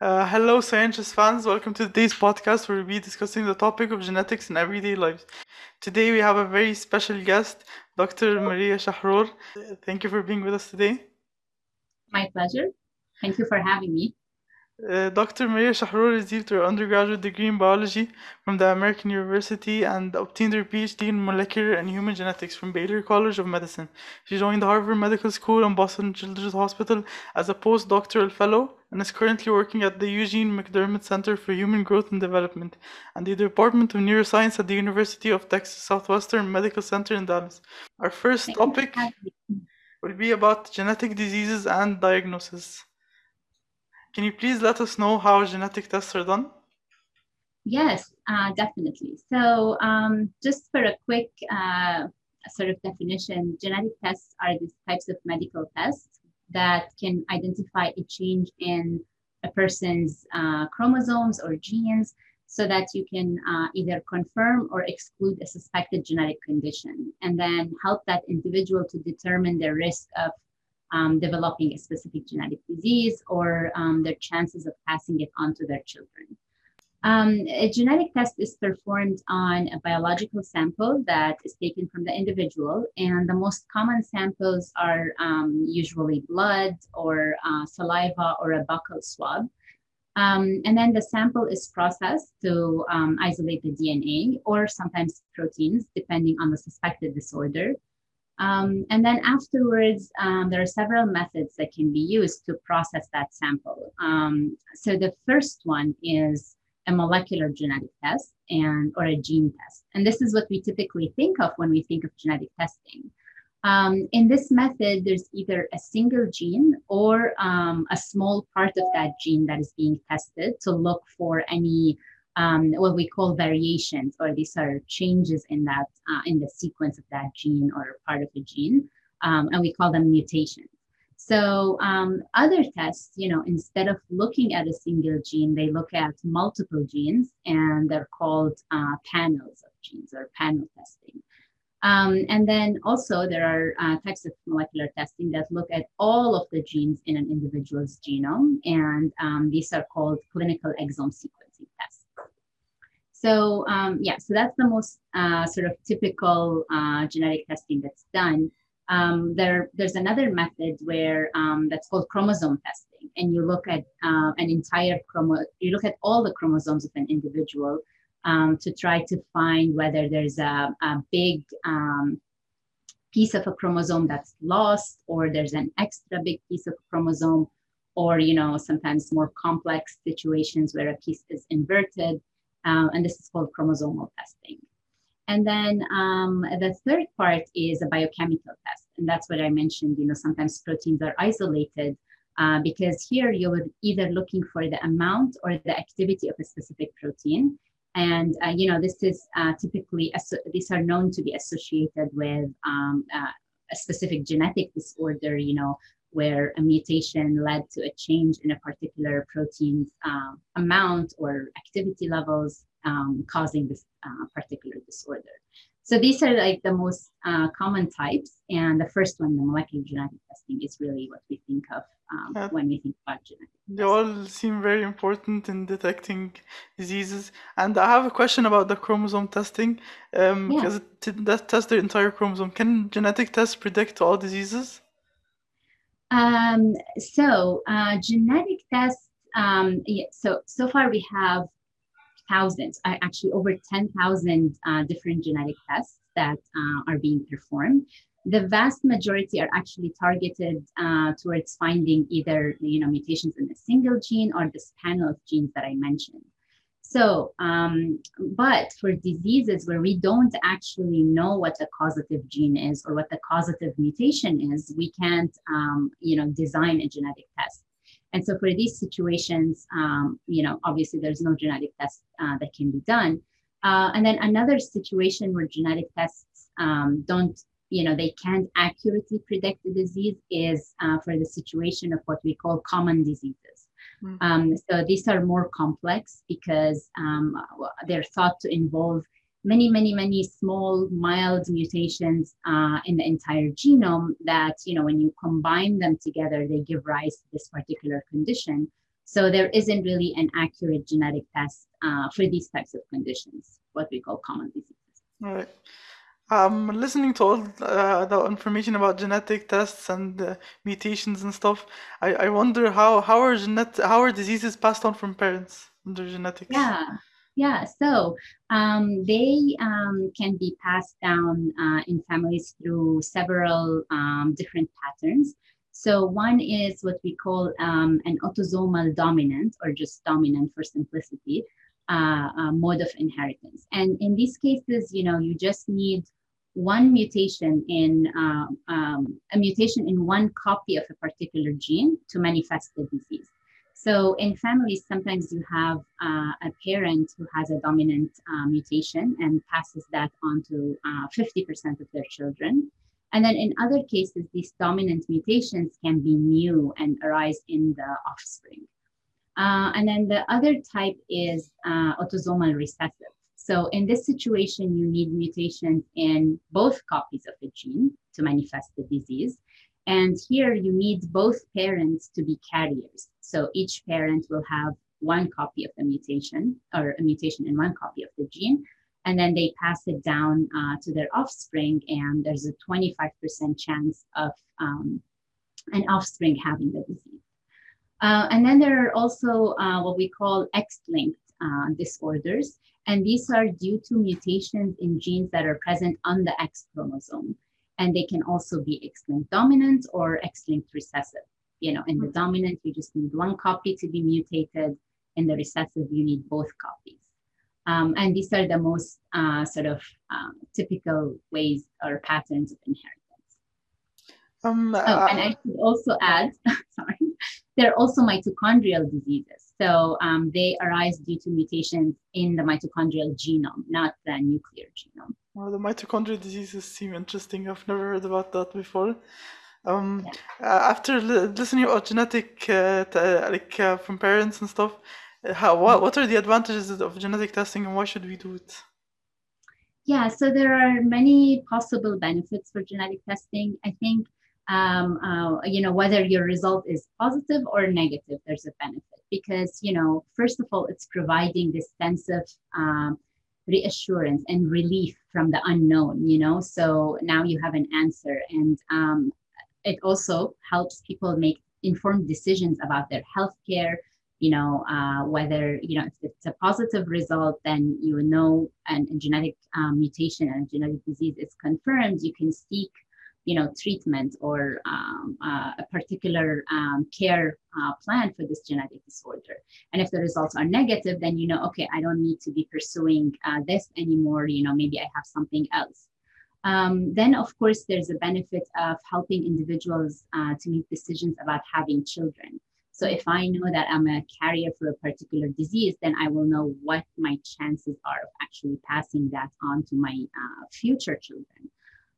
Uh, hello, Scientists fans. Welcome to today's podcast where we'll be discussing the topic of genetics in everyday life. Today we have a very special guest, Dr. Maria Shahrour. Thank you for being with us today. My pleasure. Thank you for having me. Uh, Dr. Maria Shahrour received her undergraduate degree in biology from the American University and obtained her PhD in molecular and human genetics from Baylor College of Medicine. She joined the Harvard Medical School and Boston Children's Hospital as a postdoctoral fellow and is currently working at the Eugene McDermott Center for Human Growth and Development and the Department of Neuroscience at the University of Texas Southwestern Medical Center in Dallas. Our first Thank you for topic will be about genetic diseases and diagnosis. Can you please let us know how genetic tests are done? Yes, uh, definitely. So, um, just for a quick uh, sort of definition, genetic tests are these types of medical tests that can identify a change in a person's uh, chromosomes or genes so that you can uh, either confirm or exclude a suspected genetic condition and then help that individual to determine their risk of um, developing a specific genetic disease or um, their chances of passing it on to their children. Um, a genetic test is performed on a biological sample that is taken from the individual, and the most common samples are um, usually blood or uh, saliva or a buccal swab. Um, and then the sample is processed to um, isolate the DNA or sometimes proteins, depending on the suspected disorder. Um, and then afterwards, um, there are several methods that can be used to process that sample. Um, so the first one is a molecular genetic test and or a gene test. And this is what we typically think of when we think of genetic testing. Um, in this method, there's either a single gene or um, a small part of that gene that is being tested to look for any um, what we call variations, or these are changes in that uh, in the sequence of that gene or part of the gene, um, and we call them mutations. So um, other tests, you know, instead of looking at a single gene, they look at multiple genes, and they're called uh, panels of genes or panel testing. Um, and then also there are uh, types of molecular testing that look at all of the genes in an individual's genome, and um, these are called clinical exome sequencing. So um, yeah, so that's the most uh, sort of typical uh, genetic testing that's done. Um, there, there's another method where um, that's called chromosome testing, and you look at uh, an entire chromo, you look at all the chromosomes of an individual um, to try to find whether there's a, a big um, piece of a chromosome that's lost, or there's an extra big piece of chromosome, or you know sometimes more complex situations where a piece is inverted um, and this is called chromosomal testing. And then um, the third part is a biochemical test. And that's what I mentioned, you know, sometimes proteins are isolated uh, because here you're either looking for the amount or the activity of a specific protein. And, uh, you know, this is uh, typically, these are known to be associated with um, uh, a specific genetic disorder, you know, where a mutation led to a change in a particular protein's um, amount or activity levels um, causing this uh, particular disorder. So these are like the most uh, common types. And the first one, the molecular genetic testing, is really what we think of um, Uh, when we think about genetic they all seem very important in detecting diseases. And I have a question about the chromosome testing, um, Yeah. because it that test the entire chromosome. Can genetic tests predict all diseases? Um, so uh, genetic tests. Um, yeah, so so far we have thousands, uh, actually over ten thousand uh, different genetic tests that uh, are being performed. The vast majority are actually targeted uh, towards finding either you know mutations in a single gene or this panel of genes that I mentioned. So, um, but for diseases where we don't actually know what the causative gene is or what the causative mutation is, we can't, um, you know, design a genetic test. And so for these situations, um, you know, obviously there's no genetic test uh, that can be done. Uh, and then another situation where genetic tests um, don't, you know, they can't accurately predict the disease is uh, for the situation of what we call common diseases. Mm. Um, so these are more complex because um, they're thought to involve many, many, many small, mild mutations uh, in the entire genome that, you know, when you combine them together, they give rise to this particular condition. So there isn't really an accurate genetic test uh, for these types of conditions, what we call common diseases. All right. Um, listening to all uh, the information about genetic tests and uh, mutations and stuff, I, I wonder how how are genet how are diseases passed on from parents under genetics? Yeah, yeah. So um, they um, can be passed down uh, in families through several um, different patterns. So one is what we call um, an autosomal dominant, or just dominant for simplicity, uh, uh, mode of inheritance. And in these cases, you know, you just need one mutation in uh, um, a mutation in one copy of a particular gene to manifest the disease. So in families, sometimes you have uh, a parent who has a dominant uh, mutation and passes that on to 50% uh, of their children. And then in other cases, these dominant mutations can be new and arise in the offspring. Uh, and then the other type is uh, autosomal recessive. So in this situation, you need mutations in both copies of the gene to manifest the disease. And here you need both parents to be carriers. So each parent will have one copy of the mutation or a mutation in one copy of the gene. And then they pass it down uh, to their offspring. And there's a 25% chance of um, an offspring having the disease. Uh, and then there are also uh, what we call X-linked uh, disorders. And these are due to mutations in genes that are present on the X chromosome. And they can also be X-linked dominant or X-linked recessive. You know, in the dominant, you just need one copy to be mutated. In the recessive, you need both copies. Um, and these are the most uh, sort of um, typical ways or patterns of inheritance. Um, uh, oh, and I should also add, sorry, there are also mitochondrial diseases. So um, they arise due to mutations in the mitochondrial genome, not the nuclear genome. Well, the mitochondrial diseases seem interesting. I've never heard about that before. Um, uh, after li- listening about genetic, uh, t- uh, like uh, from parents and stuff, uh, how what what are the advantages of genetic testing and why should we do it? Yeah, so there are many possible benefits for genetic testing. I think um, uh, you know whether your result is positive or negative there's a benefit because you know first of all it's providing this sense of um, reassurance and relief from the unknown you know so now you have an answer and um, it also helps people make informed decisions about their health care you know uh, whether you know if it's a positive result then you know and a genetic um, mutation and genetic disease is confirmed you can seek you know, treatment or um, uh, a particular um, care uh, plan for this genetic disorder. And if the results are negative, then you know, okay, I don't need to be pursuing uh, this anymore. You know, maybe I have something else. Um, then, of course, there's a benefit of helping individuals uh, to make decisions about having children. So if I know that I'm a carrier for a particular disease, then I will know what my chances are of actually passing that on to my uh, future children.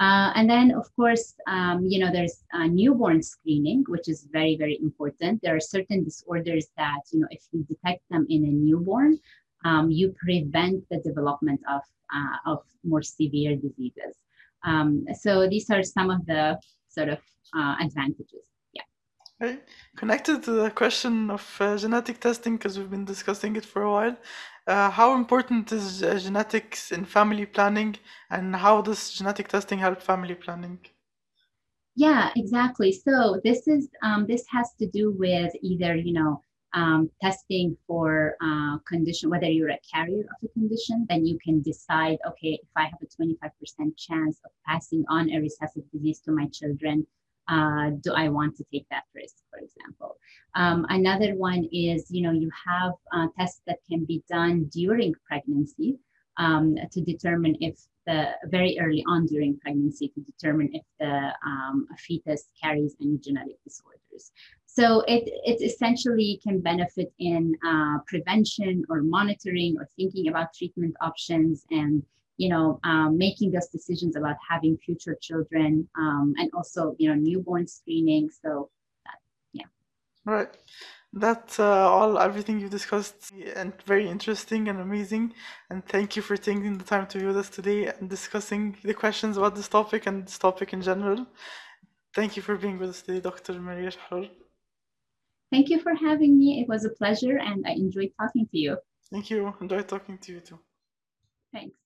Uh, and then, of course, um, you know, there's newborn screening, which is very, very important. There are certain disorders that, you know, if you detect them in a newborn, um, you prevent the development of, uh, of more severe diseases. Um, so these are some of the sort of uh, advantages. Yeah. Right. Connected to the question of uh, genetic testing, because we've been discussing it for a while, uh, how important is uh, genetics in family planning, and how does genetic testing help family planning? Yeah, exactly. So this is um, this has to do with either you know um, testing for uh, condition, whether you're a carrier of a condition, then you can decide, okay, if I have a 25% chance of passing on a recessive disease to my children, uh, do I want to take that risk, for example? Um, another one is, you know, you have uh, tests that can be done during pregnancy um, to determine if the very early on during pregnancy to determine if the um, fetus carries any genetic disorders. So it, it essentially can benefit in uh, prevention or monitoring or thinking about treatment options and you know, um, making those decisions about having future children um, and also, you know, newborn screening. So, that, yeah. Right. That's uh, all, everything you discussed, and very interesting and amazing. And thank you for taking the time to be with us today and discussing the questions about this topic and this topic in general. Thank you for being with us today, Dr. Maria Shahrour. Thank you for having me. It was a pleasure and I enjoyed talking to you. Thank you. Enjoyed talking to you too. Thanks.